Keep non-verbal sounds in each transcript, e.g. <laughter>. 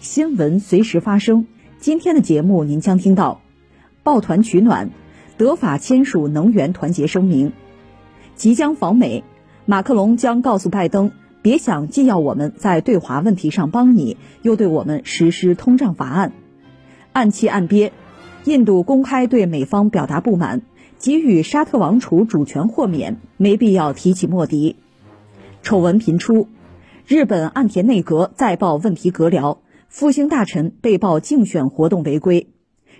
新闻随时发生。今天的节目您将听到：抱团取暖，德法签署能源团结声明；即将访美，马克龙将告诉拜登，别想既要我们在对华问题上帮你，又对我们实施通胀法案。暗器暗憋，印度公开对美方表达不满，给予沙特王储主权豁免，没必要提起莫迪。丑闻频出。日本岸田内阁再曝问题阁僚，复兴大臣被曝竞选活动违规，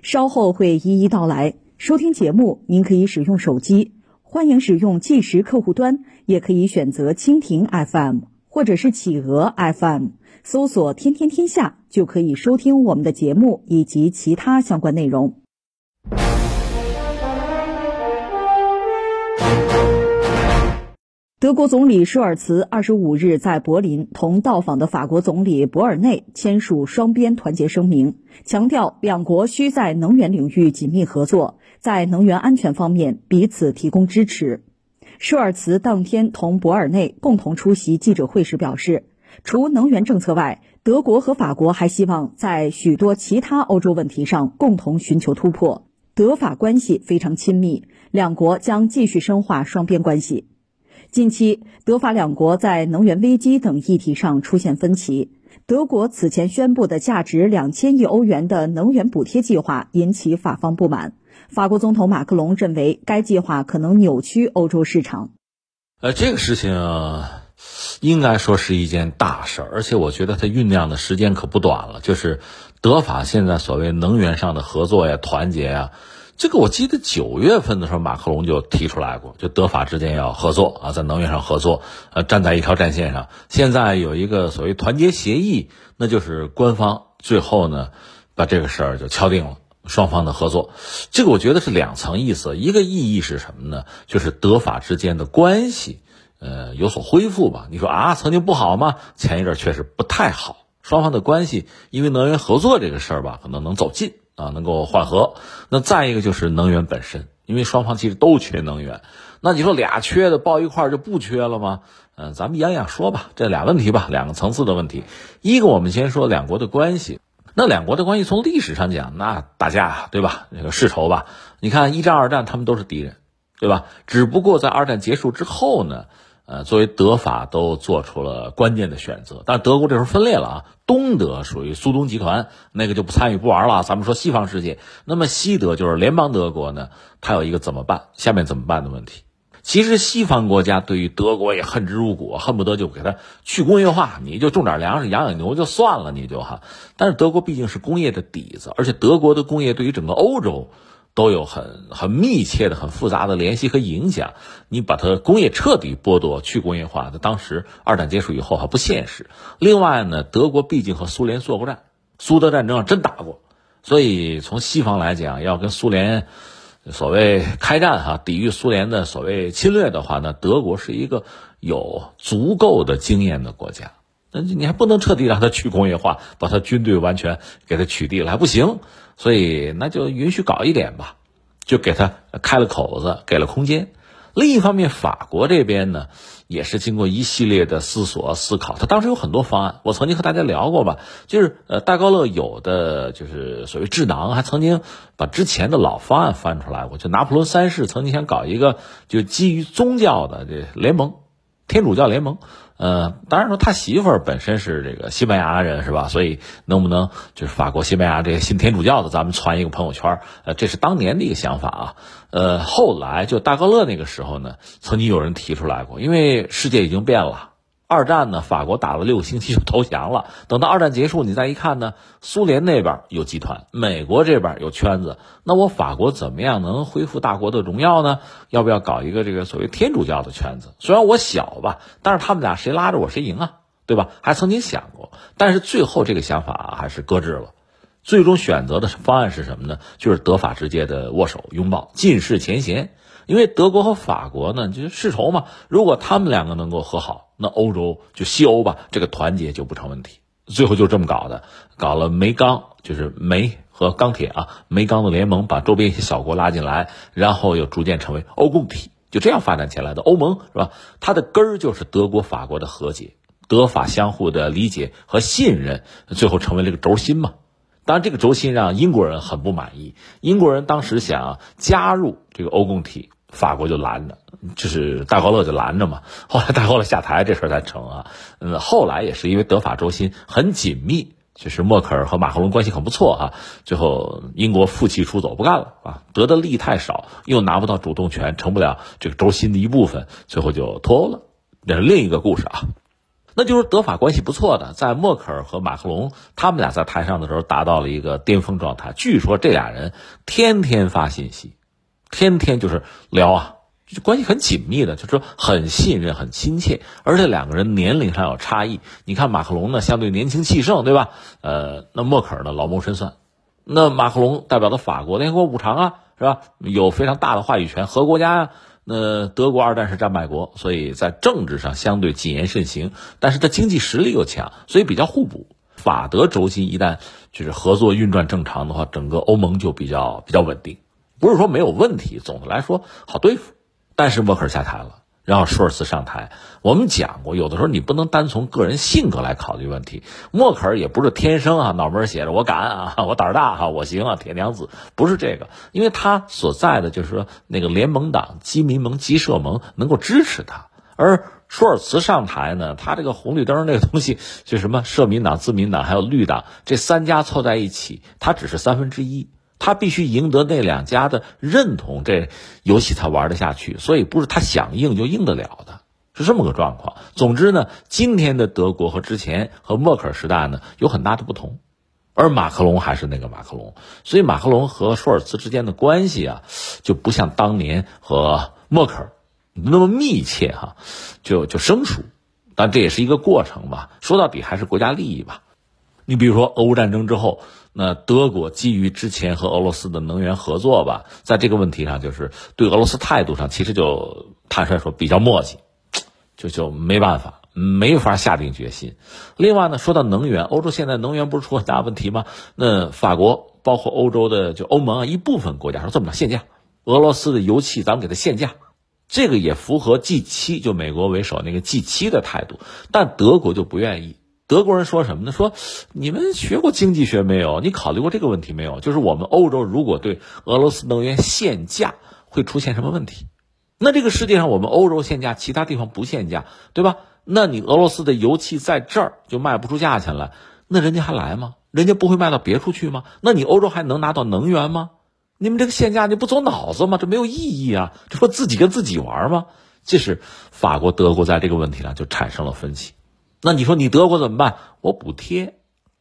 稍后会一一道来。收听节目，您可以使用手机，欢迎使用计时客户端，也可以选择蜻蜓 FM 或者是企鹅 FM，搜索“天天天下”就可以收听我们的节目以及其他相关内容。德国总理舒尔茨二十五日在柏林同到访的法国总理博尔内签署双边团结声明，强调两国需在能源领域紧密合作，在能源安全方面彼此提供支持。舒尔茨当天同博尔内共同出席记者会时表示，除能源政策外，德国和法国还希望在许多其他欧洲问题上共同寻求突破。德法关系非常亲密，两国将继续深化双边关系。近期，德法两国在能源危机等议题上出现分歧。德国此前宣布的价值两千亿欧元的能源补贴计划引起法方不满。法国总统马克龙认为该计划可能扭曲欧洲市场。呃，这个事情应该说是一件大事，而且我觉得它酝酿的时间可不短了。就是德法现在所谓能源上的合作呀、团结呀。这个我记得九月份的时候，马克龙就提出来过，就德法之间要合作啊，在能源上合作，呃，站在一条战线上。现在有一个所谓团结协议，那就是官方最后呢把这个事儿就敲定了，双方的合作。这个我觉得是两层意思，一个意义是什么呢？就是德法之间的关系呃有所恢复吧。你说啊，曾经不好吗？前一阵确实不太好，双方的关系因为能源合作这个事儿吧，可能能走近。啊，能够缓和。那再一个就是能源本身，因为双方其实都缺能源。那你说俩缺的抱一块就不缺了吗？嗯，咱们一样一样说吧。这俩问题吧，两个层次的问题。一个我们先说两国的关系。那两国的关系从历史上讲，那打架对吧？那个世仇吧。你看一战、二战他们都是敌人，对吧？只不过在二战结束之后呢。呃，作为德法都做出了关键的选择，但德国这时候分裂了啊，东德属于苏东集团，那个就不参与不玩了。咱们说西方世界，那么西德就是联邦德国呢，它有一个怎么办，下面怎么办的问题。其实西方国家对于德国也恨之入骨，恨不得就给它去工业化，你就种点粮食养养牛就算了，你就哈。但是德国毕竟是工业的底子，而且德国的工业对于整个欧洲。都有很很密切的、很复杂的联系和影响。你把它工业彻底剥夺、去工业化，那当时二战结束以后还不现实。另外呢，德国毕竟和苏联作过战，苏德战争真打过，所以从西方来讲，要跟苏联所谓开战哈，抵御苏联的所谓侵略的话呢，德国是一个有足够的经验的国家。那你还不能彻底让它去工业化，把它军队完全给它取缔了还不行。所以那就允许搞一点吧，就给他开了口子，给了空间。另一方面，法国这边呢，也是经过一系列的思索思考，他当时有很多方案。我曾经和大家聊过吧，就是呃，戴高乐有的就是所谓智囊，还曾经把之前的老方案翻出来过。就拿破仑三世曾经想搞一个就基于宗教的这联盟，天主教联盟。呃，当然说他媳妇儿本身是这个西班牙人是吧？所以能不能就是法国、西班牙这些信天主教的，咱们传一个朋友圈呃，这是当年的一个想法啊。呃，后来就大高乐那个时候呢，曾经有人提出来过，因为世界已经变了。二战呢，法国打了六个星期就投降了。等到二战结束，你再一看呢，苏联那边有集团，美国这边有圈子。那我法国怎么样能恢复大国的荣耀呢？要不要搞一个这个所谓天主教的圈子？虽然我小吧，但是他们俩谁拉着我谁赢啊？对吧？还曾经想过，但是最后这个想法还是搁置了。最终选择的方案是什么呢？就是德法之间的握手拥抱，尽释前嫌。因为德国和法国呢，就是世仇嘛。如果他们两个能够和好，那欧洲就西欧吧，这个团结就不成问题。最后就这么搞的，搞了煤钢，就是煤和钢铁啊，煤钢的联盟，把周边一些小国拉进来，然后又逐渐成为欧共体，就这样发展起来的欧盟是吧？它的根儿就是德国、法国的和解，德法相互的理解和信任，最后成为了一个轴心嘛。当然，这个轴心让英国人很不满意。英国人当时想加入这个欧共体，法国就拦着，就是戴高乐就拦着嘛。后来戴高乐下台，这事儿才成啊。嗯，后来也是因为德法轴心很紧密，就是默克尔和马克龙关系很不错哈。最后英国负气出走，不干了啊，得的利益太少，又拿不到主动权，成不了这个轴心的一部分，最后就脱欧了。那是另一个故事啊。那就是德法关系不错的，在默克尔和马克龙他们俩在台上的时候达到了一个巅峰状态。据说这俩人天天发信息，天天就是聊啊，就关系很紧密的，就是说很信任、很亲切。而且两个人年龄上有差异，你看马克龙呢相对年轻气盛，对吧？呃，那默克尔呢老谋深算。那马克龙代表的法国联合国五常啊，是吧？有非常大的话语权，核国家呀。那德国二战是战败国，所以在政治上相对谨言慎行，但是他经济实力又强，所以比较互补。法德轴心一旦就是合作运转正常的话，整个欧盟就比较比较稳定，不是说没有问题，总的来说好对付。但是默克尔下台了。然后舒尔茨上台，我们讲过，有的时候你不能单从个人性格来考虑问题。默克尔也不是天生啊，脑门写着我敢啊，<laughs> 我胆儿大哈，我行啊，铁娘子不是这个，因为他所在的就是说那个联盟党基民盟、基社盟能够支持他，而舒尔茨上台呢，他这个红绿灯那个东西，<laughs> 就什么社民党、自民党还有绿党这三家凑在一起，他只是三分之一。他必须赢得那两家的认同，这游戏才玩得下去。所以不是他想硬就硬得了的，是这么个状况。总之呢，今天的德国和之前和默克尔时代呢有很大的不同，而马克龙还是那个马克龙。所以马克龙和舒尔茨之间的关系啊，就不像当年和默克尔那么密切哈，就就生疏。但这也是一个过程吧。说到底还是国家利益吧。你比如说俄乌战争之后。那德国基于之前和俄罗斯的能源合作吧，在这个问题上，就是对俄罗斯态度上，其实就坦率说比较磨叽，就就没办法，没法下定决心。另外呢，说到能源，欧洲现在能源不是出很大问题吗？那法国包括欧洲的就欧盟啊，一部分国家说这么着限价，俄罗斯的油气咱们给它限价，这个也符合 G 七就美国为首那个 G 七的态度，但德国就不愿意。德国人说什么呢？说你们学过经济学没有？你考虑过这个问题没有？就是我们欧洲如果对俄罗斯能源限价，会出现什么问题？那这个世界上我们欧洲限价，其他地方不限价，对吧？那你俄罗斯的油气在这儿就卖不出价钱来，那人家还来吗？人家不会卖到别处去吗？那你欧洲还能拿到能源吗？你们这个限价你不走脑子吗？这没有意义啊！这不自己跟自己玩吗？这是法国、德国在这个问题上就产生了分歧。那你说你德国怎么办？我补贴，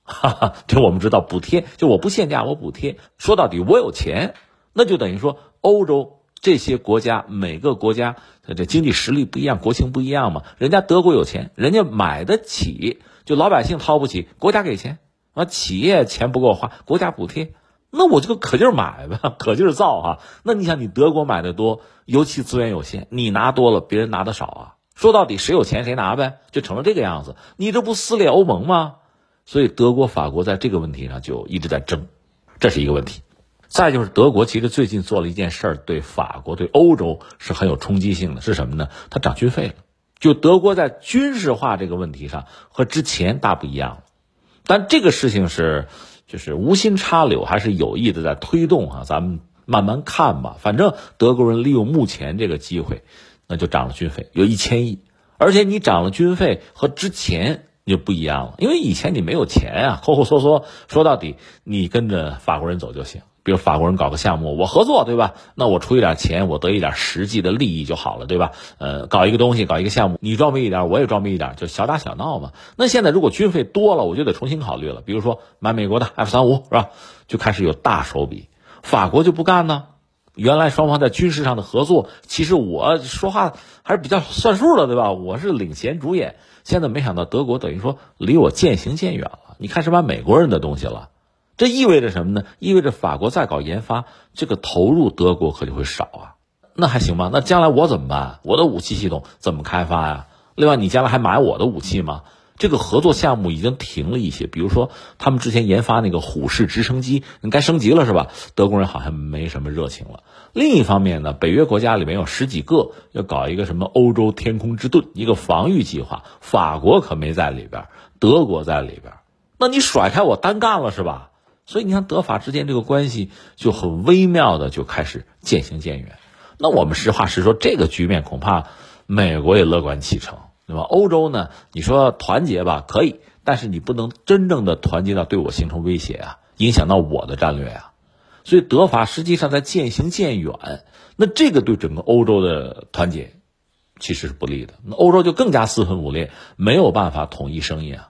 哈哈，这我们知道补贴，就我不限价，我补贴。说到底，我有钱，那就等于说欧洲这些国家每个国家这经济实力不一样，国情不一样嘛。人家德国有钱，人家买得起，就老百姓掏不起，国家给钱啊，企业钱不够花，国家补贴，那我就可劲儿买呗，可劲儿造哈。那你想，你德国买的多，油气资源有限，你拿多了，别人拿的少啊。说到底，谁有钱谁拿呗，就成了这个样子。你这不撕裂欧盟吗？所以德国、法国在这个问题上就一直在争，这是一个问题。再就是德国其实最近做了一件事儿，对法国、对欧洲是很有冲击性的，是什么呢？它涨军费了。就德国在军事化这个问题上和之前大不一样了。但这个事情是就是无心插柳还是有意的在推动啊？咱们慢慢看吧。反正德国人利用目前这个机会。那就涨了军费，有一千亿，而且你涨了军费和之前就不一样了，因为以前你没有钱啊，抠抠缩缩，说到底你跟着法国人走就行。比如法国人搞个项目，我合作，对吧？那我出一点钱，我得一点实际的利益就好了，对吧？呃，搞一个东西，搞一个项目，你装逼一点，我也装逼一点，就小打小闹嘛。那现在如果军费多了，我就得重新考虑了。比如说买美国的 F 三五，是吧？就开始有大手笔，法国就不干呢。原来双方在军事上的合作，其实我说话还是比较算数的，对吧？我是领衔主演。现在没想到德国等于说离我渐行渐远了，你开始买美国人的东西了，这意味着什么呢？意味着法国再搞研发，这个投入德国可就会少啊。那还行吗？那将来我怎么办？我的武器系统怎么开发呀？另外，你将来还买我的武器吗？这个合作项目已经停了一些，比如说他们之前研发那个虎式直升机，你该升级了是吧？德国人好像没什么热情了。另一方面呢，北约国家里面有十几个要搞一个什么欧洲天空之盾，一个防御计划，法国可没在里边，德国在里边。那你甩开我单干了是吧？所以你看德法之间这个关系就很微妙的就开始渐行渐远。那我们实话实说，这个局面恐怕美国也乐观其成。对吧？欧洲呢？你说团结吧，可以，但是你不能真正的团结到对我形成威胁啊，影响到我的战略啊。所以德法实际上在渐行渐远，那这个对整个欧洲的团结其实是不利的。那欧洲就更加四分五裂，没有办法统一声音啊。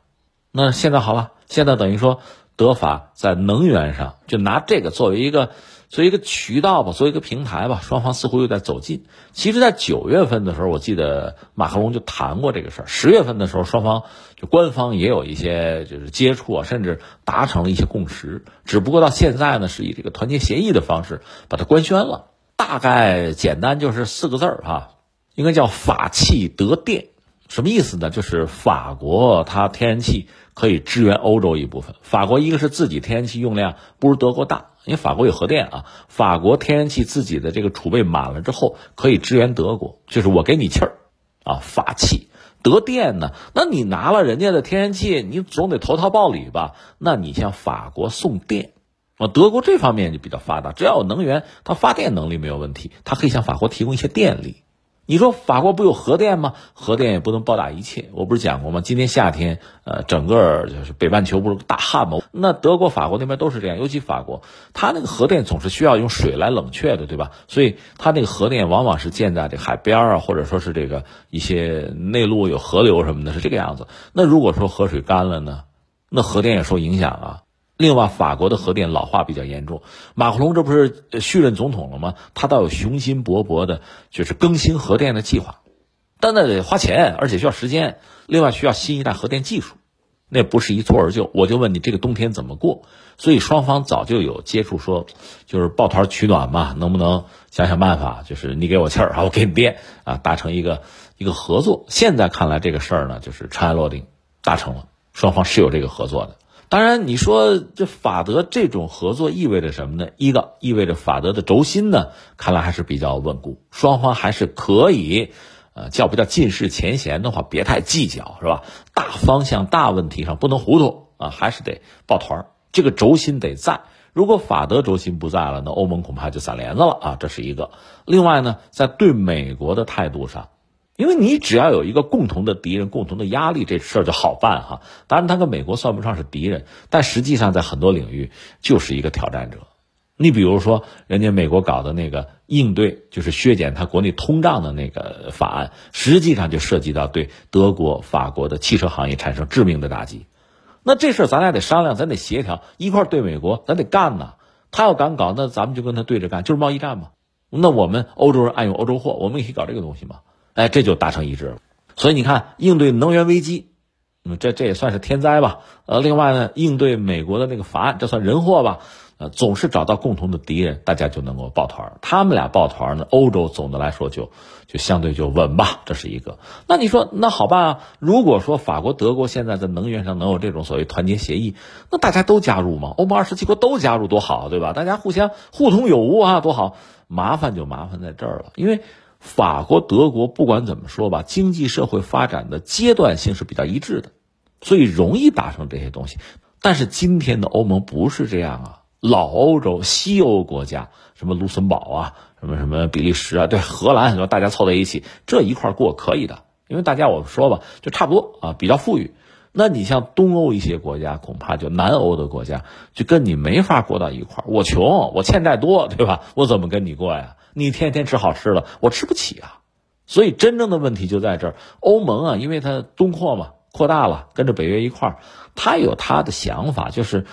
那现在好了，现在等于说德法在能源上就拿这个作为一个。作为一个渠道吧，作为一个平台吧，双方似乎又在走近。其实，在九月份的时候，我记得马克龙就谈过这个事儿。十月份的时候，双方就官方也有一些就是接触啊，甚至达成了一些共识。只不过到现在呢，是以这个团结协议的方式把它官宣了。大概简单就是四个字儿哈，应该叫法器德电。什么意思呢？就是法国它天然气可以支援欧洲一部分。法国一个是自己天然气用量不如德国大。因为法国有核电啊，法国天然气自己的这个储备满了之后，可以支援德国。就是我给你气儿，啊，法气德电呢？那你拿了人家的天然气，你总得投桃报李吧？那你向法国送电，啊，德国这方面就比较发达，只要有能源，它发电能力没有问题，它可以向法国提供一些电力。你说法国不有核电吗？核电也不能报答一切。我不是讲过吗？今年夏天，呃，整个就是北半球不是大旱吗？那德国、法国那边都是这样，尤其法国，它那个核电总是需要用水来冷却的，对吧？所以它那个核电往往是建在这海边啊，或者说是这个一些内陆有河流什么的，是这个样子。那如果说河水干了呢，那核电也受影响啊。另外，法国的核电老化比较严重。马克龙这不是续任总统了吗？他倒有雄心勃勃的，就是更新核电的计划，但那得花钱，而且需要时间。另外，需要新一代核电技术，那不是一蹴而就。我就问你，这个冬天怎么过？所以双方早就有接触，说就是抱团取暖嘛，能不能想想办法？就是你给我气儿，我给你电啊，达成一个一个合作。现在看来，这个事儿呢，就是尘埃落定，达成了，双方是有这个合作的。当然，你说这法德这种合作意味着什么呢？一个意味着法德的轴心呢，看来还是比较稳固，双方还是可以，呃，叫不叫尽释前嫌的话，别太计较，是吧？大方向、大问题上不能糊涂啊，还是得抱团儿，这个轴心得在。如果法德轴心不在了，那欧盟恐怕就散帘子了啊，这是一个。另外呢，在对美国的态度上。因为你只要有一个共同的敌人、共同的压力，这事儿就好办哈。当然，他跟美国算不上是敌人，但实际上在很多领域就是一个挑战者。你比如说，人家美国搞的那个应对，就是削减他国内通胀的那个法案，实际上就涉及到对德国、法国的汽车行业产生致命的打击。那这事儿咱俩得商量，咱得协调，一块儿对美国，咱得干呐。他要敢搞，那咱们就跟他对着干，就是贸易战嘛。那我们欧洲人爱用欧洲货，我们也可以搞这个东西嘛。哎，这就达成一致了，所以你看，应对能源危机，嗯，这这也算是天灾吧。呃，另外呢，应对美国的那个法案，这算人祸吧。呃，总是找到共同的敌人，大家就能够抱团。他们俩抱团呢，欧洲总的来说就就相对就稳吧。这是一个。那你说，那好办啊？如果说法国、德国现在在能源上能有这种所谓团结协议，那大家都加入嘛？欧盟二十七国都加入多好，对吧？大家互相互通有无啊，多好。麻烦就麻烦在这儿了，因为。法国、德国不管怎么说吧，经济社会发展的阶段性是比较一致的，所以容易达成这些东西。但是今天的欧盟不是这样啊，老欧洲、西欧国家，什么卢森堡啊，什么什么比利时啊，对，荷兰，大家凑在一起这一块过可以的，因为大家我说吧，就差不多啊，比较富裕。那你像东欧一些国家，恐怕就南欧的国家，就跟你没法过到一块我穷，我欠债多，对吧？我怎么跟你过呀？你天天吃好吃的，我吃不起啊，所以真正的问题就在这儿。欧盟啊，因为它东扩嘛，扩大了，跟着北约一块儿，它有它的想法，就是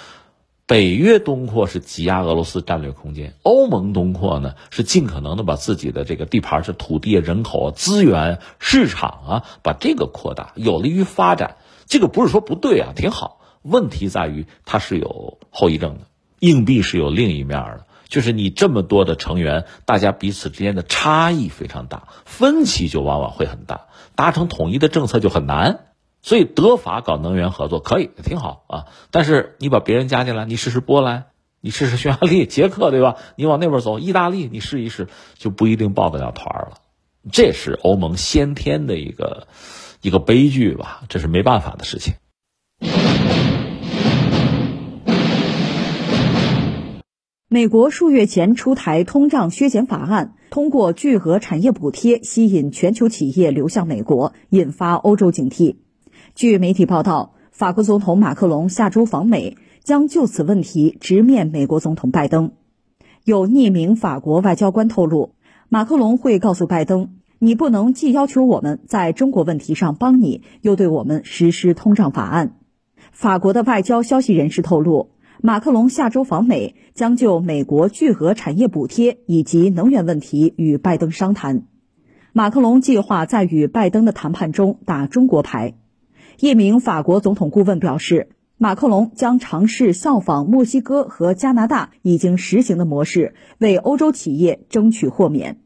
北约东扩是挤压俄罗斯战略空间，欧盟东扩呢是尽可能的把自己的这个地盘是土地、人口、资源、市场啊，把这个扩大，有利于发展。这个不是说不对啊，挺好。问题在于它是有后遗症的，硬币是有另一面的，就是你这么多的成员，大家彼此之间的差异非常大，分歧就往往会很大，达成统一的政策就很难。所以德法搞能源合作可以，挺好啊。但是你把别人加进来，你试试波兰，你试试匈牙利、捷克，对吧？你往那边走，意大利，你试一试，就不一定抱得了团了。这是欧盟先天的一个一个悲剧吧，这是没办法的事情。美国数月前出台通胀削减法案，通过巨额产业补贴吸引全球企业流向美国，引发欧洲警惕。据媒体报道，法国总统马克龙下周访美，将就此问题直面美国总统拜登。有匿名法国外交官透露，马克龙会告诉拜登：“你不能既要求我们在中国问题上帮你，又对我们实施通胀法案。”法国的外交消息人士透露，马克龙下周访美，将就美国巨额产业补贴以及能源问题与拜登商谈。马克龙计划在与拜登的谈判中打中国牌。一名法国总统顾问表示，马克龙将尝试效仿墨西哥和加拿大已经实行的模式，为欧洲企业争取豁免。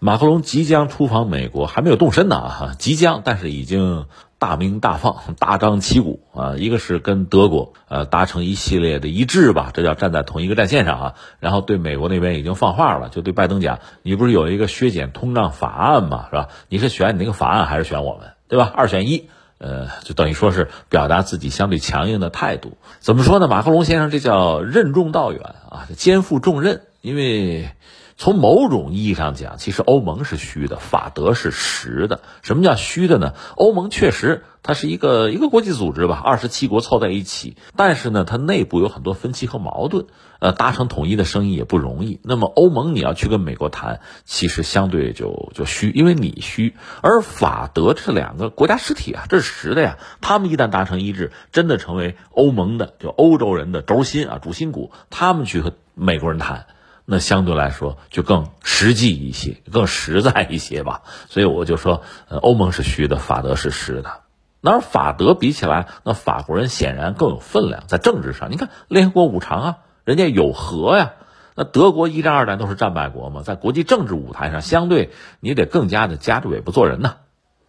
马克龙即将出访美国，还没有动身呢，哈，即将，但是已经大鸣大放、<laughs> 大张旗鼓啊！一个是跟德国呃达成一系列的一致吧，这叫站在同一个战线上啊。然后对美国那边已经放话了，就对拜登讲：“你不是有一个削减通胀法案吗？是吧？你是选你那个法案，还是选我们？对吧？二选一。”呃，就等于说是表达自己相对强硬的态度。怎么说呢？马克龙先生这叫任重道远啊，肩负重任。因为从某种意义上讲，其实欧盟是虚的，法德是实的。什么叫虚的呢？欧盟确实它是一个一个国际组织吧，二十七国凑在一起，但是呢，它内部有很多分歧和矛盾。呃，达成统一的生意也不容易。那么欧盟你要去跟美国谈，其实相对就就虚，因为你虚。而法德这两个国家实体啊，这是实的呀。他们一旦达成一致，真的成为欧盟的就欧洲人的轴心啊，主心骨。他们去和美国人谈，那相对来说就更实际一些，更实在一些吧。所以我就说，欧盟是虚的，法德是实的。那法德比起来，那法国人显然更有分量，在政治上，你看联合国五常啊。人家有和呀，那德国一战二战都是战败国嘛，在国际政治舞台上，相对你得更加的夹着尾巴做人呐。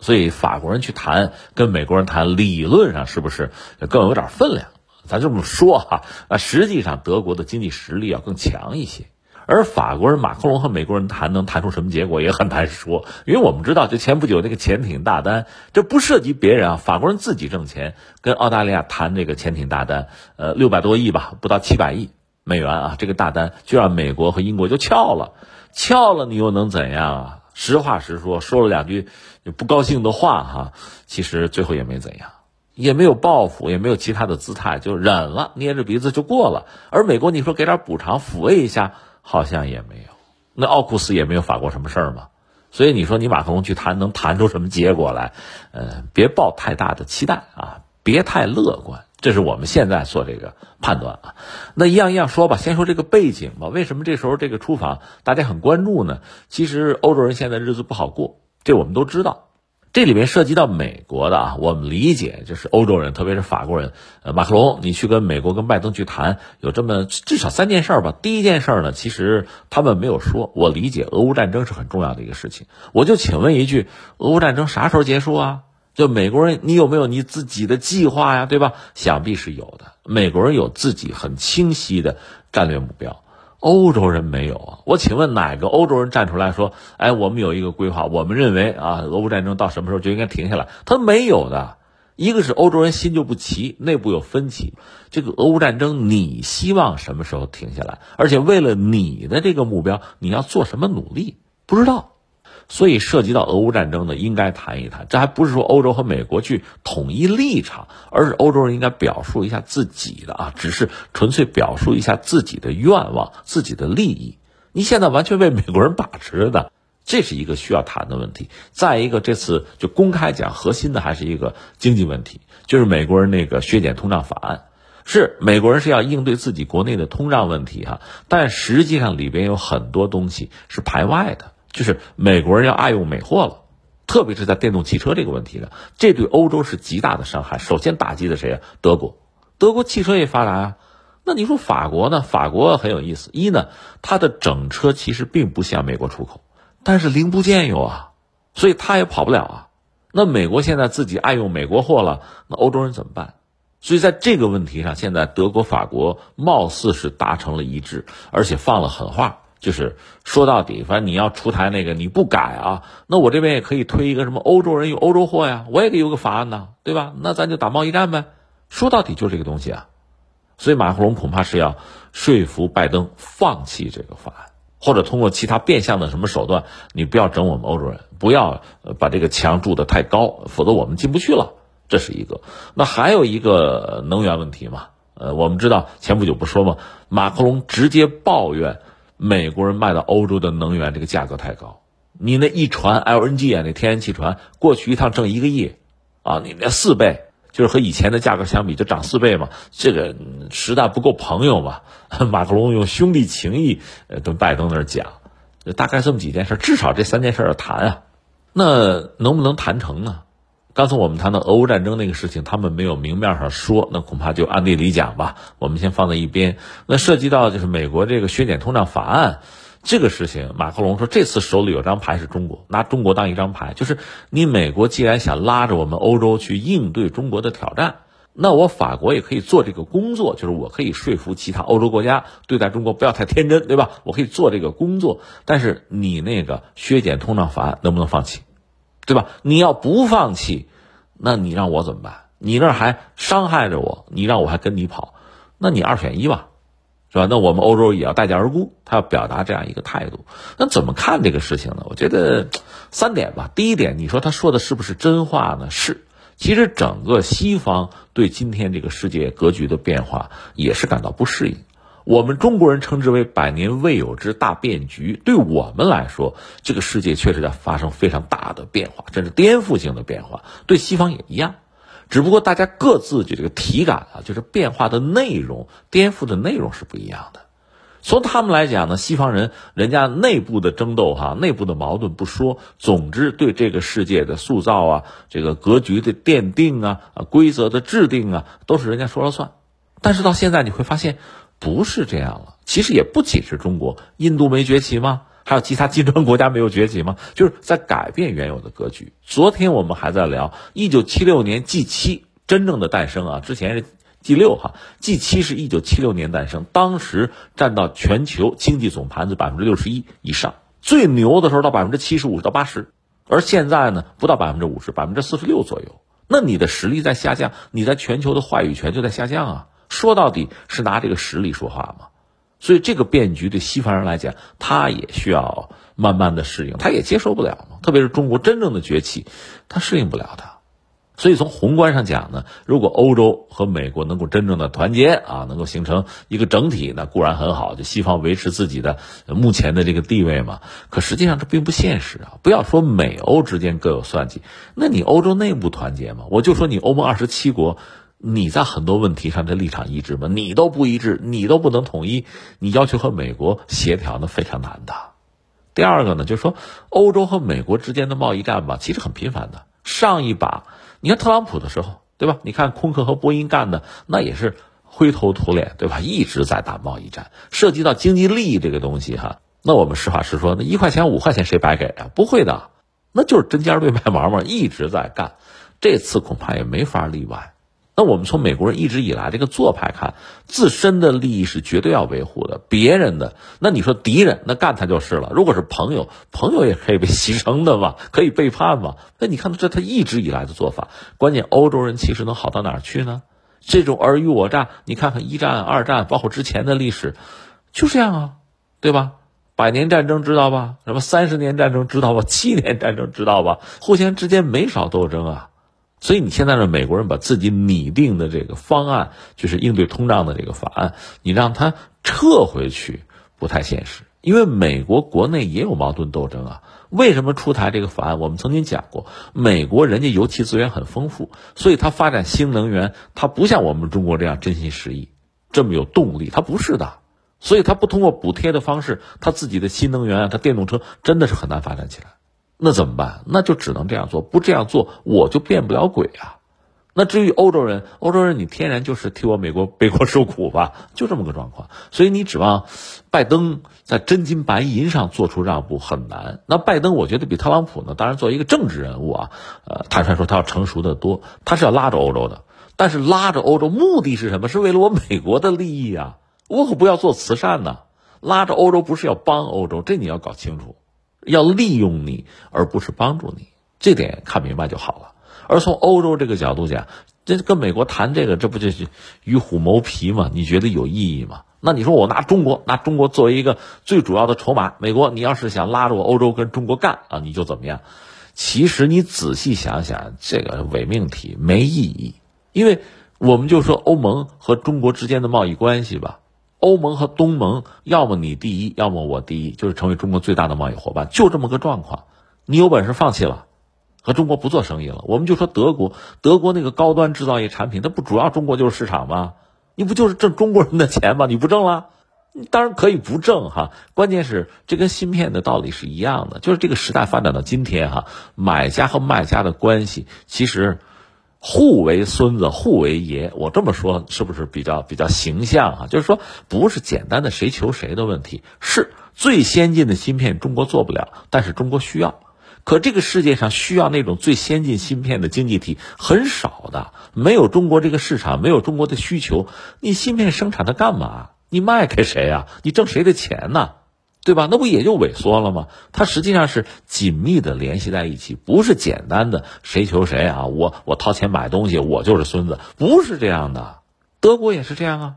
所以法国人去谈，跟美国人谈，理论上是不是更有点分量？咱这么说哈，啊，实际上德国的经济实力要更强一些。而法国人马克龙和美国人谈，能谈出什么结果也很难说，因为我们知道，就前不久那个潜艇大单，这不涉及别人啊，法国人自己挣钱，跟澳大利亚谈这个潜艇大单，呃，六百多亿吧，不到七百亿。美元啊，这个大单就让美国和英国就撬了，撬了你又能怎样啊？实话实说，说了两句不高兴的话哈，其实最后也没怎样，也没有报复，也没有其他的姿态，就忍了，捏着鼻子就过了。而美国你说给点补偿抚慰一下，好像也没有。那奥库斯也没有法国什么事儿嘛，所以你说你马克龙去谈能谈出什么结果来？呃，别抱太大的期待啊，别太乐观。这是我们现在做这个判断啊，那一样一样说吧。先说这个背景吧，为什么这时候这个出访大家很关注呢？其实欧洲人现在日子不好过，这我们都知道。这里面涉及到美国的啊，我们理解就是欧洲人，特别是法国人。呃，马克龙，你去跟美国跟拜登去谈，有这么至少三件事儿吧。第一件事儿呢，其实他们没有说，我理解俄乌战争是很重要的一个事情。我就请问一句，俄乌战争啥时候结束啊？就美国人，你有没有你自己的计划呀？对吧？想必是有的。美国人有自己很清晰的战略目标，欧洲人没有啊。我请问哪个欧洲人站出来说：“哎，我们有一个规划，我们认为啊，俄乌战争到什么时候就应该停下来？”他没有的。一个是欧洲人心就不齐，内部有分歧。这个俄乌战争，你希望什么时候停下来？而且为了你的这个目标，你要做什么努力？不知道。所以涉及到俄乌战争呢，应该谈一谈。这还不是说欧洲和美国去统一立场，而是欧洲人应该表述一下自己的啊，只是纯粹表述一下自己的愿望、自己的利益。你现在完全被美国人把持着的，这是一个需要谈的问题。再一个，这次就公开讲，核心的还是一个经济问题，就是美国人那个削减通胀法案。是美国人是要应对自己国内的通胀问题哈，但实际上里边有很多东西是排外的，就是美国人要爱用美货了，特别是在电动汽车这个问题上，这对欧洲是极大的伤害。首先打击的谁啊？德国，德国汽车也发达啊。那你说法国呢？法国很有意思，一呢，它的整车其实并不向美国出口，但是零部件有啊，所以它也跑不了啊。那美国现在自己爱用美国货了，那欧洲人怎么办？所以在这个问题上，现在德国、法国貌似是达成了一致，而且放了狠话，就是说到底，反正你要出台那个你不改啊，那我这边也可以推一个什么欧洲人用欧洲货呀，我也得有个法案呢，对吧？那咱就打贸易战呗。说到底就是这个东西啊。所以马克龙恐怕是要说服拜登放弃这个法案，或者通过其他变相的什么手段，你不要整我们欧洲人，不要把这个墙筑得太高，否则我们进不去了。这是一个。那还有一个能源问题嘛？呃，我们知道前不久不说嘛，马克龙直接抱怨美国人卖到欧洲的能源这个价格太高。你那一船 LNG 啊，那天然气船过去一趟挣一个亿，啊，你那四倍。就是和以前的价格相比，就涨四倍嘛。这个实在不够朋友嘛。<laughs> 马克龙用兄弟情谊呃跟拜登那儿讲，大概这么几件事，至少这三件事要谈啊。那能不能谈成呢？刚才我们谈到俄乌战争那个事情，他们没有明面上说，那恐怕就暗地里讲吧。我们先放在一边。那涉及到就是美国这个削减通胀法案。这个事情，马克龙说，这次手里有张牌是中国，拿中国当一张牌，就是你美国既然想拉着我们欧洲去应对中国的挑战，那我法国也可以做这个工作，就是我可以说服其他欧洲国家对待中国不要太天真，对吧？我可以做这个工作，但是你那个削减通胀法案能不能放弃，对吧？你要不放弃，那你让我怎么办？你那还伤害着我，你让我还跟你跑，那你二选一吧。是吧？那我们欧洲也要待价而沽，他要表达这样一个态度。那怎么看这个事情呢？我觉得三点吧。第一点，你说他说的是不是真话呢？是。其实整个西方对今天这个世界格局的变化也是感到不适应。我们中国人称之为百年未有之大变局。对我们来说，这个世界确实在发生非常大的变化，甚至颠覆性的变化。对西方也一样。只不过大家各自就这个体感啊，就是变化的内容、颠覆的内容是不一样的。从他们来讲呢，西方人人家内部的争斗哈，内部的矛盾不说，总之对这个世界的塑造啊，这个格局的奠定啊，啊规则的制定啊，都是人家说了算。但是到现在你会发现，不是这样了。其实也不仅是中国，印度没崛起吗？还有其他金砖国家没有崛起吗？就是在改变原有的格局。昨天我们还在聊，一九七六年 G 七真正的诞生啊，之前是 G 六哈，G 七是一九七六年诞生，当时占到全球经济总盘子百分之六十一以上，最牛的时候到百分之七十五到八十，而现在呢不到百分之五十，百分之四十六左右。那你的实力在下降，你在全球的话语权就在下降啊。说到底是拿这个实力说话嘛。所以这个变局对西方人来讲，他也需要慢慢的适应，他也接受不了嘛。特别是中国真正的崛起，他适应不了的。所以从宏观上讲呢，如果欧洲和美国能够真正的团结啊，能够形成一个整体，那固然很好，就西方维持自己的目前的这个地位嘛。可实际上这并不现实啊！不要说美欧之间各有算计，那你欧洲内部团结吗？我就说你欧盟二十七国。你在很多问题上的立场一致吗？你都不一致，你都不能统一，你要求和美国协调呢，非常难的。第二个呢，就是说欧洲和美国之间的贸易战吧，其实很频繁的。上一把，你看特朗普的时候，对吧？你看空客和波音干的，那也是灰头土脸，对吧？一直在打贸易战，涉及到经济利益这个东西哈。那我们实话实说，那一块钱五块钱谁白给啊？不会的，那就是针尖对麦芒嘛，一直在干。这次恐怕也没法例外。那我们从美国人一直以来这个做派看，自身的利益是绝对要维护的，别人的那你说敌人那干他就是了。如果是朋友，朋友也可以被 <laughs> 牺牲的嘛，可以背叛嘛。那你看这他一直以来的做法，关键欧洲人其实能好到哪儿去呢？这种尔虞我诈，你看看一战、二战，包括之前的历史，就这样啊，对吧？百年战争知道吧？什么三十年战争知道吧？七年战争知道吧？互相之间没少斗争啊。所以你现在呢，美国人把自己拟定的这个方案，就是应对通胀的这个法案，你让他撤回去，不太现实。因为美国国内也有矛盾斗争啊。为什么出台这个法案？我们曾经讲过，美国人家油气资源很丰富，所以它发展新能源，它不像我们中国这样真心实意，这么有动力，它不是的。所以它不通过补贴的方式，它自己的新能源啊，它电动车真的是很难发展起来。那怎么办？那就只能这样做，不这样做我就变不了鬼啊。那至于欧洲人，欧洲人你天然就是替我美国 <laughs> 背锅受苦吧，就这么个状况。所以你指望拜登在真金白银上做出让步很难。那拜登我觉得比特朗普呢，当然作为一个政治人物啊，呃，坦率说他要成熟的多，他是要拉着欧洲的。但是拉着欧洲目的是什么？是为了我美国的利益啊！我可不要做慈善呢。拉着欧洲不是要帮欧洲，这你要搞清楚，要利用你而不是帮助你，这点看明白就好了。而从欧洲这个角度讲，这跟美国谈这个，这不就是与虎谋皮吗？你觉得有意义吗？那你说我拿中国，拿中国作为一个最主要的筹码，美国你要是想拉着我欧洲跟中国干啊，你就怎么样？其实你仔细想想，这个伪命题没意义，因为我们就说欧盟和中国之间的贸易关系吧，欧盟和东盟要么你第一，要么我第一，就是成为中国最大的贸易伙伴，就这么个状况。你有本事放弃了。和中国不做生意了，我们就说德国，德国那个高端制造业产品，它不主要中国就是市场吗？你不就是挣中国人的钱吗？你不挣了，你当然可以不挣哈。关键是这跟芯片的道理是一样的，就是这个时代发展到今天哈，买家和卖家的关系其实互为孙子，互为爷。我这么说是不是比较比较形象啊？就是说不是简单的谁求谁的问题，是最先进的芯片中国做不了，但是中国需要。可这个世界上需要那种最先进芯片的经济体很少的，没有中国这个市场，没有中国的需求，你芯片生产它干嘛？你卖给谁啊？你挣谁的钱呢？对吧？那不也就萎缩了吗？它实际上是紧密的联系在一起，不是简单的谁求谁啊？我我掏钱买东西，我就是孙子，不是这样的。德国也是这样啊。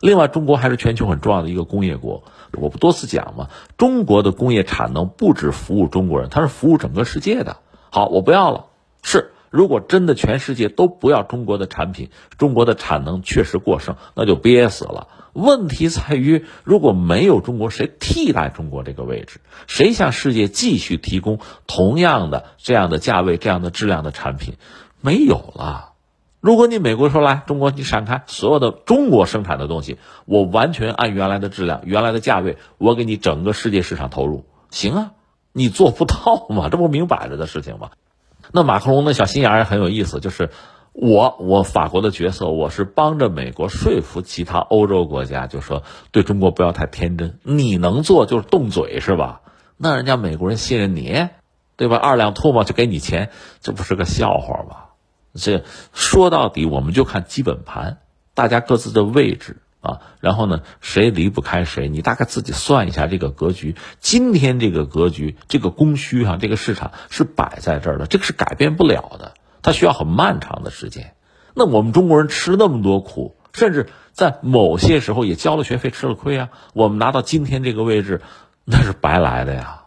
另外，中国还是全球很重要的一个工业国。我不多次讲吗？中国的工业产能不止服务中国人，它是服务整个世界的。好，我不要了。是，如果真的全世界都不要中国的产品，中国的产能确实过剩，那就憋死了。问题在于，如果没有中国，谁替代中国这个位置？谁向世界继续提供同样的这样的价位、这样的质量的产品？没有了。如果你美国说来中国，你闪开所有的中国生产的东西，我完全按原来的质量、原来的价位，我给你整个世界市场投入，行啊？你做不到嘛？这不明摆着的事情吗？那马克龙的小心眼也很有意思，就是我我法国的角色，我是帮着美国说服其他欧洲国家，就说对中国不要太天真，你能做就是动嘴是吧？那人家美国人信任你，对吧？二两唾沫就给你钱，这不是个笑话吗？这说到底，我们就看基本盘，大家各自的位置啊，然后呢，谁离不开谁，你大概自己算一下这个格局。今天这个格局，这个供需哈，这个市场是摆在这儿的，这个是改变不了的，它需要很漫长的时间。那我们中国人吃那么多苦，甚至在某些时候也交了学费，吃了亏啊。我们拿到今天这个位置，那是白来的呀。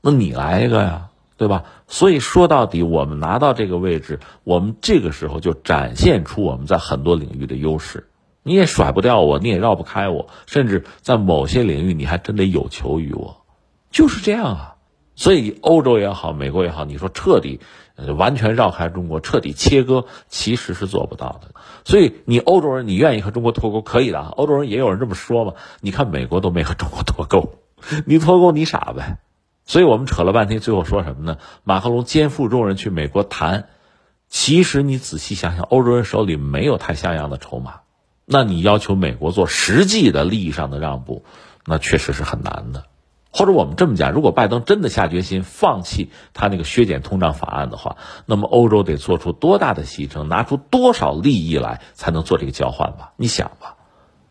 那你来一个呀？对吧？所以说到底，我们拿到这个位置，我们这个时候就展现出我们在很多领域的优势。你也甩不掉我，你也绕不开我，甚至在某些领域，你还真得有求于我，就是这样啊。所以欧洲也好，美国也好，你说彻底完全绕开中国，彻底切割，其实是做不到的。所以你欧洲人，你愿意和中国脱钩可以的啊。欧洲人也有人这么说嘛。你看美国都没和中国脱钩，<laughs> 你脱钩你傻呗。所以我们扯了半天，最后说什么呢？马克龙肩负重任去美国谈，其实你仔细想想，欧洲人手里没有太像样的筹码，那你要求美国做实际的利益上的让步，那确实是很难的。或者我们这么讲，如果拜登真的下决心放弃他那个削减通胀法案的话，那么欧洲得做出多大的牺牲，拿出多少利益来才能做这个交换吧？你想吧，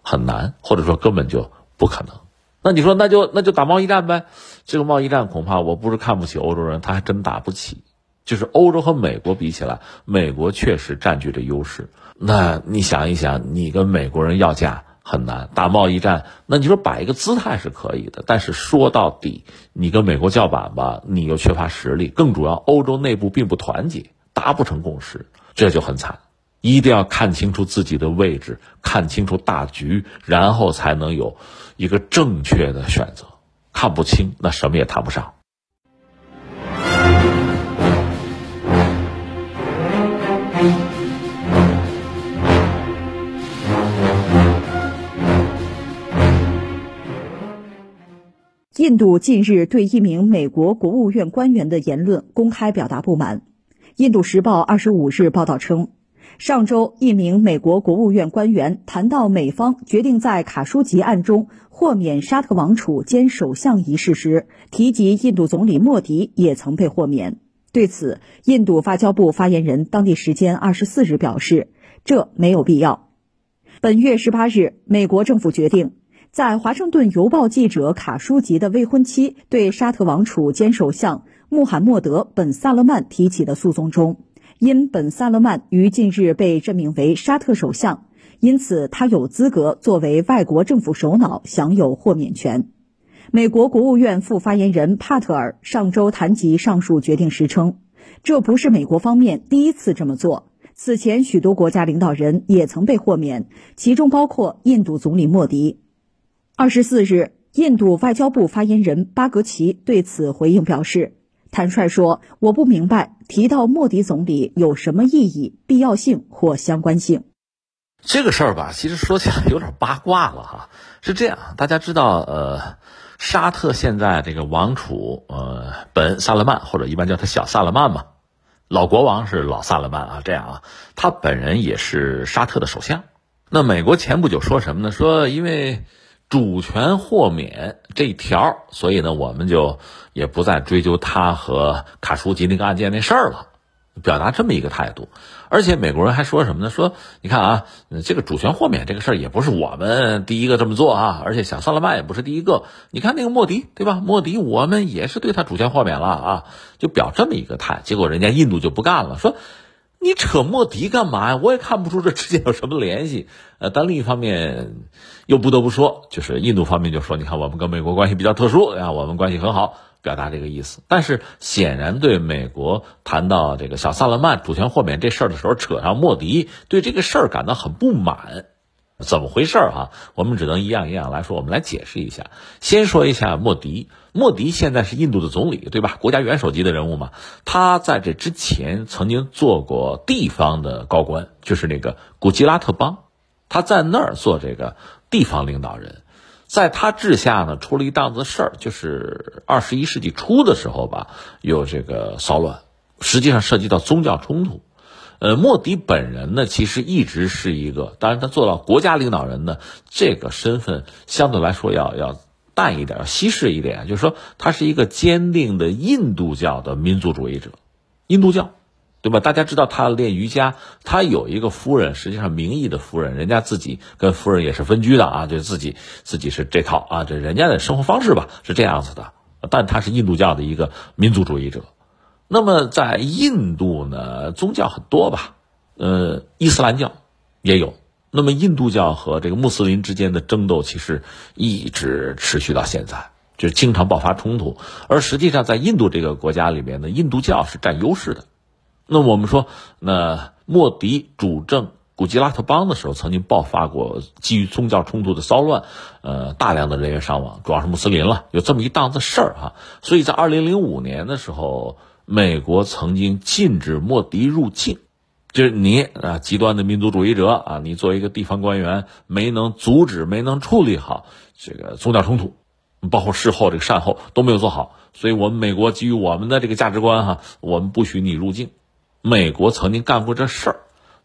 很难，或者说根本就不可能。那你说，那就那就打贸易战呗？这个贸易战恐怕我不是看不起欧洲人，他还真打不起。就是欧洲和美国比起来，美国确实占据着优势。那你想一想，你跟美国人要价很难，打贸易战，那你说摆一个姿态是可以的，但是说到底，你跟美国叫板吧，你又缺乏实力，更主要，欧洲内部并不团结，达不成共识，这就很惨。一定要看清楚自己的位置，看清楚大局，然后才能有一个正确的选择。看不清，那什么也谈不上。印度近日对一名美国国务院官员的言论公开表达不满。印度时报二十五日报道称，上周一名美国国务院官员谈到美方决定在卡舒吉案中豁免沙特王储兼首相一事时，提及印度总理莫迪也曾被豁免。对此，印度外交部发言人当地时间二十四日表示，这没有必要。本月十八日，美国政府决定。在华盛顿邮报记者卡舒吉的未婚妻对沙特王储兼首相穆罕默德·本·萨勒曼提起的诉讼中，因本·萨勒曼于近日被任命为沙特首相，因此他有资格作为外国政府首脑享有豁免权。美国国务院副发言人帕特尔上周谈及上述决定时称，这不是美国方面第一次这么做，此前许多国家领导人也曾被豁免，其中包括印度总理莫迪。二十四日，印度外交部发言人巴格奇对此回应表示，坦率说：“我不明白提到莫迪总理有什么意义、必要性或相关性。”这个事儿吧，其实说起来有点八卦了哈。是这样，大家知道，呃，沙特现在这个王储，呃，本萨勒曼或者一般叫他小萨勒曼嘛，老国王是老萨勒曼啊。这样啊，他本人也是沙特的首相。那美国前不久说什么呢？说因为。主权豁免这一条，所以呢，我们就也不再追究他和卡舒吉那个案件那事儿了，表达这么一个态度。而且美国人还说什么呢？说你看啊，这个主权豁免这个事儿也不是我们第一个这么做啊，而且小萨勒曼也不是第一个。你看那个莫迪，对吧？莫迪我们也是对他主权豁免了啊，就表这么一个态。结果人家印度就不干了，说。你扯莫迪干嘛呀？我也看不出这之间有什么联系。呃，但另一方面，又不得不说，就是印度方面就说，你看我们跟美国关系比较特殊啊，我们关系很好，表达这个意思。但是显然对美国谈到这个小萨勒曼主权豁免这事儿的时候，扯上莫迪，对这个事儿感到很不满。怎么回事儿啊？我们只能一样一样来说，我们来解释一下。先说一下莫迪，莫迪现在是印度的总理，对吧？国家元首级的人物嘛。他在这之前曾经做过地方的高官，就是那个古吉拉特邦，他在那儿做这个地方领导人。在他治下呢，出了一档子事儿，就是二十一世纪初的时候吧，有这个骚乱，实际上涉及到宗教冲突。呃，莫迪本人呢，其实一直是一个，当然他做到国家领导人呢，这个身份相对来说要要淡一点，要稀释一点。就是说，他是一个坚定的印度教的民族主义者，印度教，对吧？大家知道他练瑜伽，他有一个夫人，实际上名义的夫人，人家自己跟夫人也是分居的啊，就自己自己是这套啊，这人家的生活方式吧，是这样子的。但他是印度教的一个民族主义者。那么在印度呢，宗教很多吧，呃，伊斯兰教也有。那么印度教和这个穆斯林之间的争斗，其实一直持续到现在，就是经常爆发冲突。而实际上，在印度这个国家里面呢，印度教是占优势的。那我们说，那莫迪主政古吉拉特邦的时候，曾经爆发过基于宗教冲突的骚乱，呃，大量的人员伤亡，主要是穆斯林了，有这么一档子事儿哈。所以在二零零五年的时候。美国曾经禁止莫迪入境，就是你啊，极端的民族主义者啊，你作为一个地方官员，没能阻止、没能处理好这个宗教冲突，包括事后这个善后都没有做好，所以我们美国基于我们的这个价值观哈，我们不许你入境。美国曾经干过这事儿，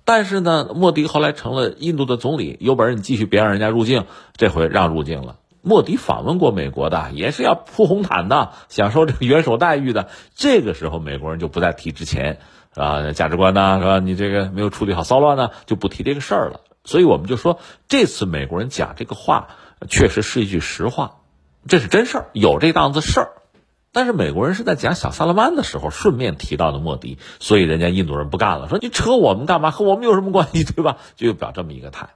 但是呢，莫迪后来成了印度的总理，有本事你继续别让人家入境，这回让入境了。莫迪访问过美国的，也是要铺红毯的，享受这个元首待遇的。这个时候，美国人就不再提之前啊价值观呐，是吧？你这个没有处理好骚乱呢，就不提这个事儿了。所以我们就说，这次美国人讲这个话，确实是一句实话，这是真事儿，有这档子事儿。但是美国人是在讲小萨勒曼的时候顺便提到的莫迪，所以人家印度人不干了，说你扯我们干嘛？和我们有什么关系，<laughs> 对吧？就表这么一个态。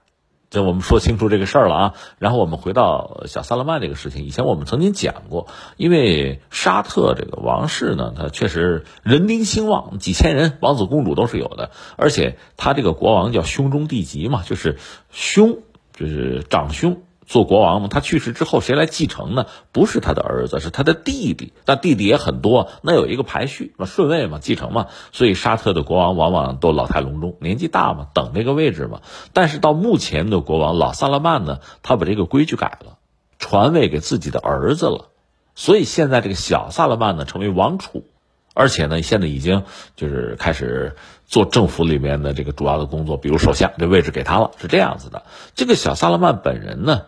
这我们说清楚这个事儿了啊，然后我们回到小萨勒曼这个事情。以前我们曾经讲过，因为沙特这个王室呢，他确实人丁兴旺，几千人，王子公主都是有的。而且他这个国王叫兄中弟及嘛，就是兄就是长兄，做国王嘛，他去世之后谁来继承呢？不是他的儿子，是他的弟弟。但弟弟也很多，那有一个排序嘛，顺位嘛，继承嘛。所以沙特的国王往往都老态龙钟，年纪大嘛，等这个位置嘛。但是到目前的国王老萨勒曼呢，他把这个规矩改了，传位给自己的儿子了。所以现在这个小萨勒曼呢，成为王储，而且呢，现在已经就是开始做政府里面的这个主要的工作，比如首相这位置给他了，是这样子的。这个小萨勒曼本人呢？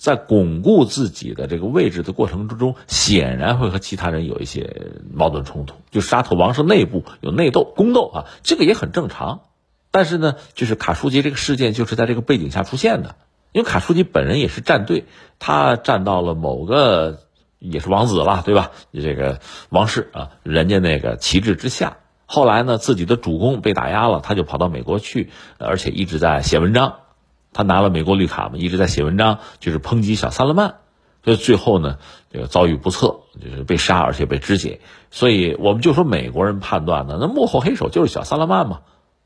在巩固自己的这个位置的过程之中，显然会和其他人有一些矛盾冲突。就沙特王室内部有内斗、宫斗啊，这个也很正常。但是呢，就是卡舒吉这个事件就是在这个背景下出现的。因为卡舒吉本人也是站队，他站到了某个也是王子了，对吧？这个王室啊，人家那个旗帜之下。后来呢，自己的主公被打压了，他就跑到美国去，而且一直在写文章。他拿了美国绿卡嘛，一直在写文章，就是抨击小萨勒曼，所以最后呢，这个遭遇不测，就是被杀，而且被肢解。所以我们就说美国人判断呢，那幕后黑手就是小萨勒曼嘛，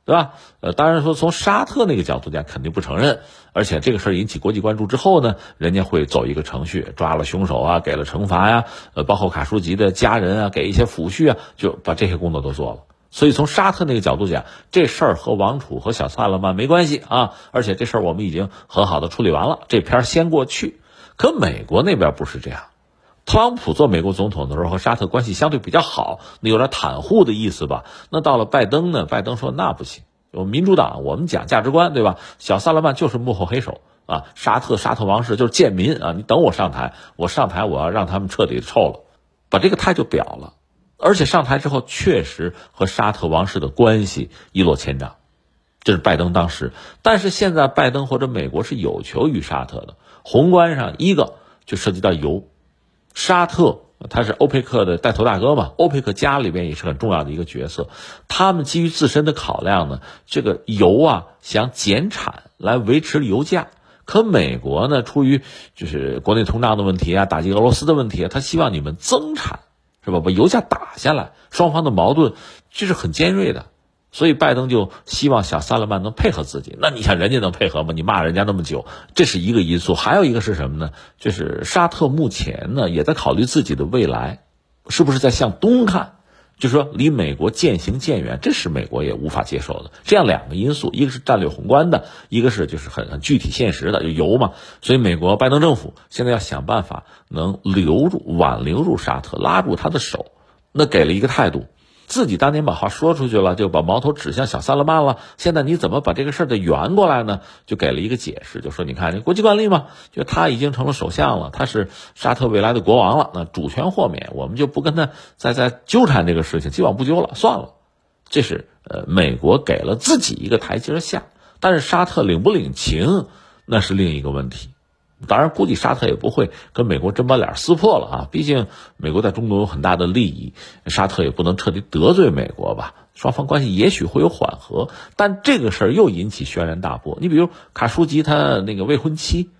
对吧？呃，当然说从沙特那个角度讲，肯定不承认。而且这个事儿引起国际关注之后呢，人家会走一个程序，抓了凶手啊，给了惩罚呀，呃，包括卡舒吉的家人啊，给一些抚恤啊，就把这些工作都做了。所以从沙特那个角度讲，这事儿和王储和小萨勒曼没关系啊，而且这事儿我们已经很好的处理完了，这篇先过去。可美国那边不是这样，特朗普做美国总统的时候和沙特关系相对比较好，那有点袒护的意思吧？那到了拜登呢？拜登说那不行，我们民主党我们讲价值观对吧？小萨勒曼就是幕后黑手啊，沙特沙特王室就是贱民啊！你等我上台，我上台我要让他们彻底臭了，把这个态度表了。而且上台之后，确实和沙特王室的关系一落千丈，这是拜登当时。但是现在拜登或者美国是有求于沙特的。宏观上，一个就涉及到油，沙特他是欧佩克的带头大哥嘛，欧佩克家里边也是很重要的一个角色。他们基于自身的考量呢，这个油啊想减产来维持油价。可美国呢，出于就是国内通胀的问题啊，打击俄罗斯的问题啊，他希望你们增产。是吧？把油价打下来，双方的矛盾就是很尖锐的，所以拜登就希望小萨勒曼能配合自己。那你想人家能配合吗？你骂人家那么久，这是一个因素。还有一个是什么呢？就是沙特目前呢也在考虑自己的未来，是不是在向东看？就说，离美国渐行渐远，这是美国也无法接受的。这样两个因素，一个是战略宏观的，一个是就是很很具体现实的，就油嘛。所以，美国拜登政府现在要想办法能留住、挽留住沙特，拉住他的手，那给了一个态度。自己当年把话说出去了，就把矛头指向小萨勒曼了。现在你怎么把这个事儿再圆过来呢？就给了一个解释，就说你看，国际惯例嘛，就他已经成了首相了，他是沙特未来的国王了，那主权豁免，我们就不跟他再再纠缠这个事情，既往不咎了，算了。这是呃，美国给了自己一个台阶下，但是沙特领不领情，那是另一个问题。当然，估计沙特也不会跟美国真把脸撕破了啊！毕竟美国在中东有很大的利益，沙特也不能彻底得罪美国吧？双方关系也许会有缓和，但这个事儿又引起轩然大波。你比如卡舒吉他那个未婚妻，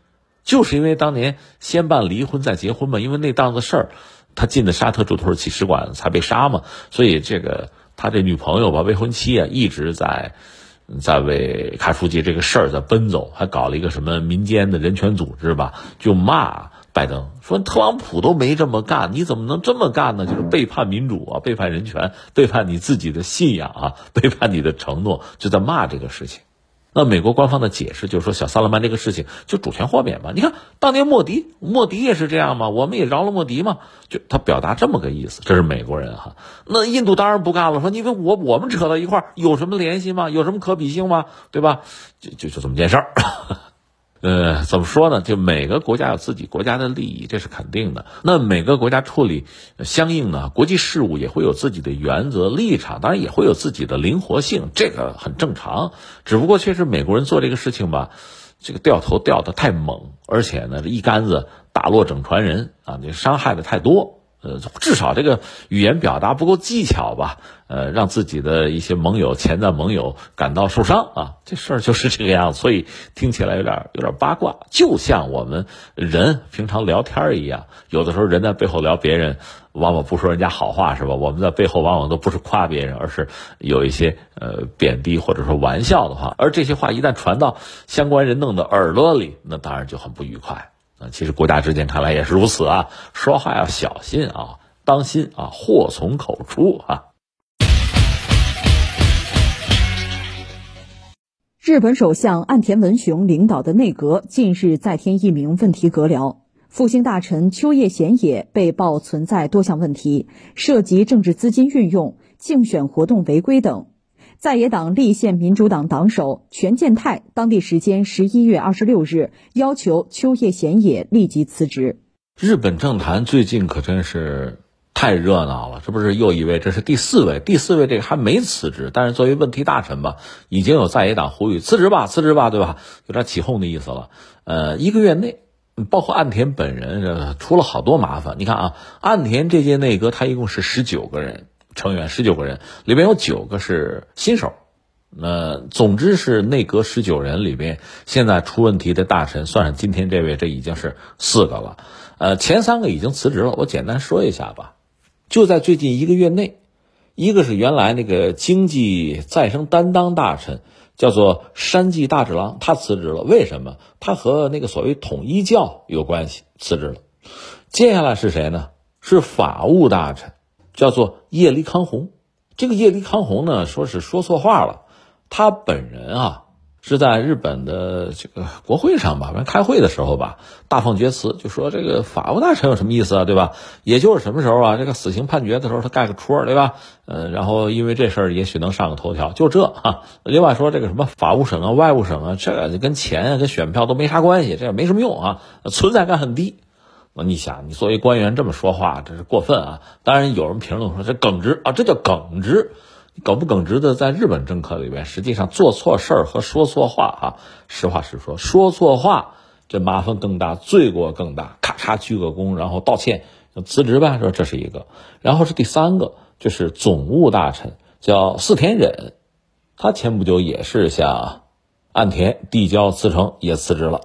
就是因为当年先办离婚再结婚嘛，因为那档子事儿，他进的沙特驻土耳其使馆才被杀嘛，所以这个他这女朋友吧，未婚妻啊，一直在。在为卡舒吉这个事儿在奔走，还搞了一个什么民间的人权组织吧，就骂拜登说特朗普都没这么干，你怎么能这么干呢？就是背叛民主啊，背叛人权，背叛你自己的信仰啊，背叛你的承诺，就在骂这个事情。那美国官方的解释就是说，小萨勒曼这个事情就主权豁免嘛。你看当年莫迪，莫迪也是这样嘛，我们也饶了莫迪嘛，就他表达这么个意思。这是美国人哈。那印度当然不干了，说你跟我我们扯到一块儿有什么联系吗？有什么可比性吗？对吧？就就就这么件事儿。呃，怎么说呢？就每个国家有自己国家的利益，这是肯定的。那每个国家处理相应的国际事务也会有自己的原则立场，当然也会有自己的灵活性，这个很正常。只不过确实美国人做这个事情吧，这个掉头掉的太猛，而且呢，这一竿子打落整船人啊，你伤害的太多。呃，至少这个语言表达不够技巧吧，呃，让自己的一些盟友、潜在盟友感到受伤啊，这事儿就是这个样子。所以听起来有点有点八卦，就像我们人平常聊天一样，有的时候人在背后聊别人，往往不说人家好话，是吧？我们在背后往往都不是夸别人，而是有一些呃贬低或者说玩笑的话，而这些话一旦传到相关人弄的耳朵里，那当然就很不愉快。其实国家之间看来也是如此啊，说话要小心啊，当心啊，祸从口出啊。日本首相岸田文雄领导的内阁近日再添一名问题阁僚，复兴大臣秋叶贤也被曝存在多项问题，涉及政治资金运用、竞选活动违规等。在野党立宪民主党党首全健太当地时间十一月二十六日要求秋叶贤也立即辞职。日本政坛最近可真是太热闹了，这不是又一位，这是第四位，第四位这个还没辞职，但是作为问题大臣吧，已经有在野党呼吁辞职吧，辞职吧，对吧？有点起哄的意思了。呃，一个月内，包括岸田本人出了好多麻烦。你看啊，岸田这届内阁他一共是十九个人。成员十九个人，里边有九个是新手，那总之是内阁十九人里边，现在出问题的大臣，算上今天这位，这已经是四个了。呃，前三个已经辞职了，我简单说一下吧。就在最近一个月内，一个是原来那个经济再生担当大臣，叫做山际大治郎，他辞职了。为什么？他和那个所谓统一教有关系，辞职了。接下来是谁呢？是法务大臣。叫做叶利康红，这个叶利康红呢，说是说错话了。他本人啊，是在日本的这个国会上吧，反正开会的时候吧，大放厥词，就说这个法务大臣有什么意思啊，对吧？也就是什么时候啊，这个死刑判决的时候他盖个戳，对吧？呃，然后因为这事儿也许能上个头条，就这哈。另外说这个什么法务省啊、外务省啊，这跟钱啊、跟选票都没啥关系，这也没什么用啊，存在感很低。那你想，你作为官员这么说话，这是过分啊！当然有人评论说这耿直啊，这叫耿直，耿不耿直的，在日本政客里边，实际上做错事儿和说错话啊，实话实说，说错话这麻烦更大，罪过更大，咔嚓鞠个躬，然后道歉，辞职吧，说这是一个。然后是第三个，就是总务大臣叫四田忍，他前不久也是向岸田递交辞呈，也辞职了。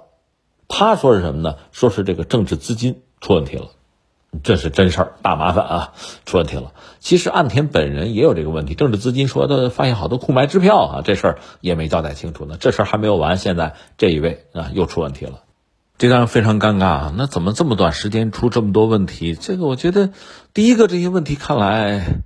他说是什么呢？说是这个政治资金出问题了，这是真事儿，大麻烦啊，出问题了。其实岸田本人也有这个问题，政治资金说的发现好多空白支票啊，这事儿也没交代清楚呢。这事儿还没有完，现在这一位啊又出问题了，这让人非常尴尬啊。那怎么这么短时间出这么多问题？这个我觉得，第一个这些问题看来，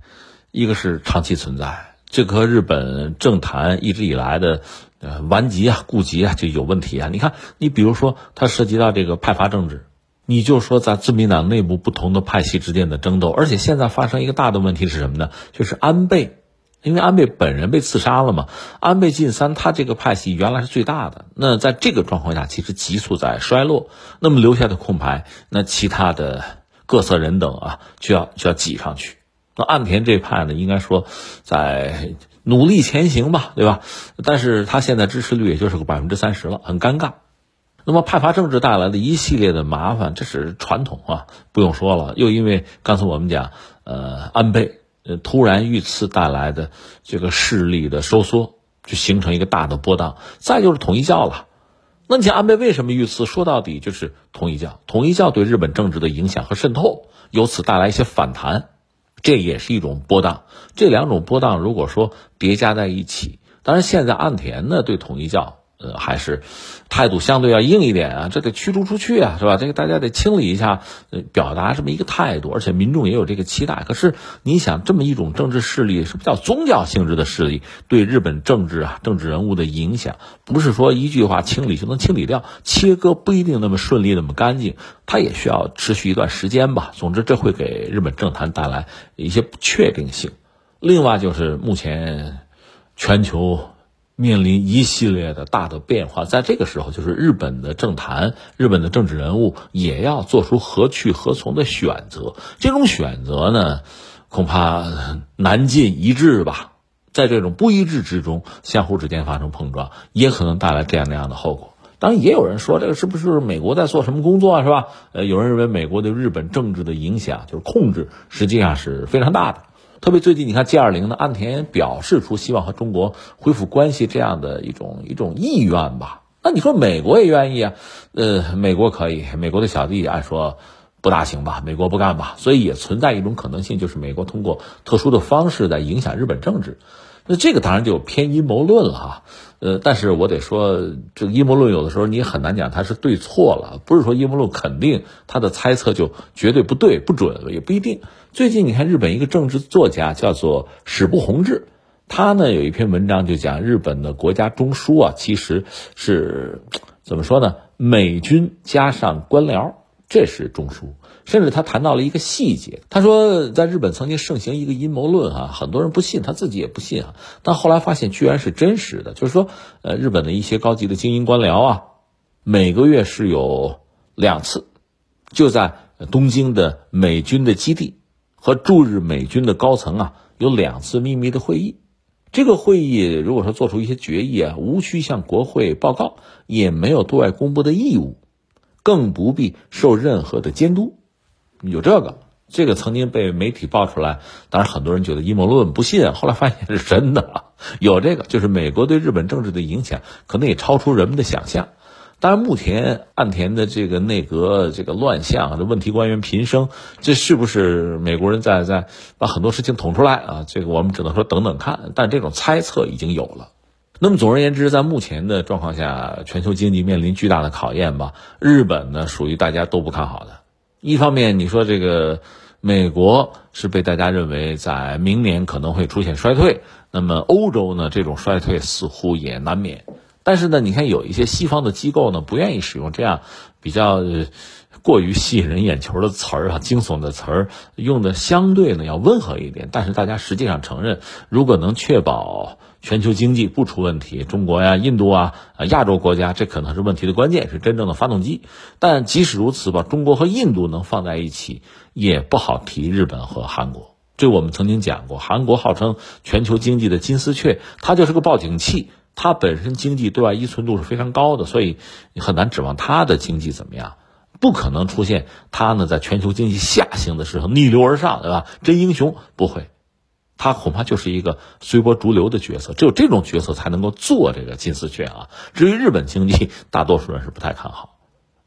一个是长期存在，这和日本政坛一直以来的。呃，顽疾啊，痼疾啊，就有问题啊！你看，你比如说，它涉及到这个派阀政治，你就说在自民党内部不同的派系之间的争斗，而且现在发生一个大的问题是什么呢？就是安倍，因为安倍本人被刺杀了嘛。安倍晋三他这个派系原来是最大的，那在这个状况下，其实急速在衰落，那么留下的空白，那其他的各色人等啊，就要就要挤上去。那岸田这派呢，应该说在。努力前行吧，对吧？但是他现在支持率也就是个百分之三十了，很尴尬。那么派阀政治带来的一系列的麻烦，这是传统啊，不用说了。又因为刚才我们讲，呃，安倍呃突然遇刺带来的这个势力的收缩，就形成一个大的波荡。再就是统一教了。那你想安倍为什么遇刺？说到底就是统一教，统一教对日本政治的影响和渗透，由此带来一些反弹。这也是一种波荡，这两种波荡如果说叠加在一起，当然现在岸田呢对统一教。呃，还是态度相对要硬一点啊，这得驱逐出去啊，是吧？这个大家得清理一下，呃，表达这么一个态度，而且民众也有这个期待。可是你想，这么一种政治势力是比较宗教性质的势力，对日本政治啊、政治人物的影响，不是说一句话清理就能清理掉，切割不一定那么顺利、那么干净，它也需要持续一段时间吧。总之，这会给日本政坛带来一些不确定性。另外，就是目前全球。面临一系列的大的变化，在这个时候，就是日本的政坛、日本的政治人物也要做出何去何从的选择。这种选择呢，恐怕难尽一致吧。在这种不一致之中，相互之间发生碰撞，也可能带来这样那样的后果。当然，也有人说这个是不是美国在做什么工作啊，是吧？呃，有人认为美国对日本政治的影响就是控制，实际上是非常大的。特别最近，你看 G 二零呢，岸田表示出希望和中国恢复关系这样的一种一种意愿吧。那你说美国也愿意啊？呃，美国可以，美国的小弟按说不大行吧？美国不干吧？所以也存在一种可能性，就是美国通过特殊的方式在影响日本政治。那这个当然就偏阴谋论了哈。呃，但是我得说，这个阴谋论有的时候你很难讲它是对错了，不是说阴谋论肯定他的猜测就绝对不对不准，也不一定。最近你看日本一个政治作家叫做史部弘志，他呢有一篇文章就讲日本的国家中枢啊，其实是怎么说呢？美军加上官僚，这是中枢。甚至他谈到了一个细节，他说在日本曾经盛行一个阴谋论啊，很多人不信，他自己也不信啊，但后来发现居然是真实的，就是说，呃，日本的一些高级的精英官僚啊，每个月是有两次，就在东京的美军的基地和驻日美军的高层啊有两次秘密的会议，这个会议如果说做出一些决议啊，无需向国会报告，也没有对外公布的义务，更不必受任何的监督。有这个，这个曾经被媒体爆出来，当然很多人觉得阴谋论不信，后来发现是真的，有这个，就是美国对日本政治的影响可能也超出人们的想象。当然，目前岸田的这个内阁这个乱象，这问题官员频生，这是不是美国人在在把很多事情捅出来啊？这个我们只能说等等看，但这种猜测已经有了。那么总而言之，在目前的状况下，全球经济面临巨大的考验吧。日本呢，属于大家都不看好的。一方面，你说这个美国是被大家认为在明年可能会出现衰退，那么欧洲呢，这种衰退似乎也难免。但是呢，你看有一些西方的机构呢，不愿意使用这样比较过于吸引人眼球的词儿啊，惊悚的词儿，用的相对呢要温和一点。但是大家实际上承认，如果能确保。全球经济不出问题，中国呀、印度啊、亚洲国家，这可能是问题的关键，是真正的发动机。但即使如此吧，中国和印度能放在一起，也不好提日本和韩国。这我们曾经讲过，韩国号称全球经济的金丝雀，它就是个报警器。它本身经济对外依存度是非常高的，所以你很难指望它的经济怎么样。不可能出现它呢在全球经济下行的时候逆流而上，对吧？真英雄不会。他恐怕就是一个随波逐流的角色，只有这种角色才能够做这个金丝雀啊。至于日本经济，大多数人是不太看好，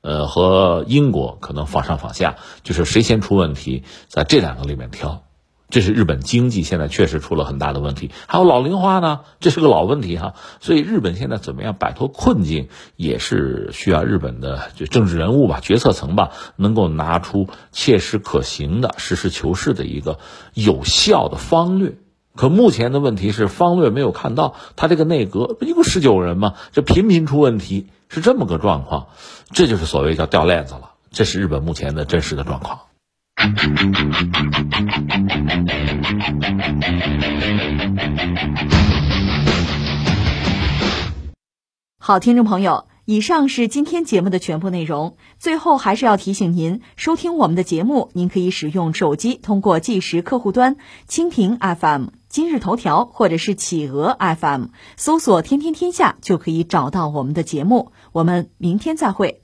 呃，和英国可能仿上仿下，就是谁先出问题，在这两个里面挑。这是日本经济现在确实出了很大的问题，还有老龄化呢，这是个老问题哈。所以日本现在怎么样摆脱困境，也是需要日本的就政治人物吧、决策层吧，能够拿出切实可行的、实事求是的一个有效的方略。可目前的问题是方略没有看到，他这个内阁一共十九人嘛，这频频出问题，是这么个状况，这就是所谓叫掉链子了。这是日本目前的真实的状况。好，听众朋友，以上是今天节目的全部内容。最后还是要提醒您，收听我们的节目，您可以使用手机通过计时客户端蜻蜓 FM、今日头条或者是企鹅 FM 搜索“天天天下”，就可以找到我们的节目。我们明天再会。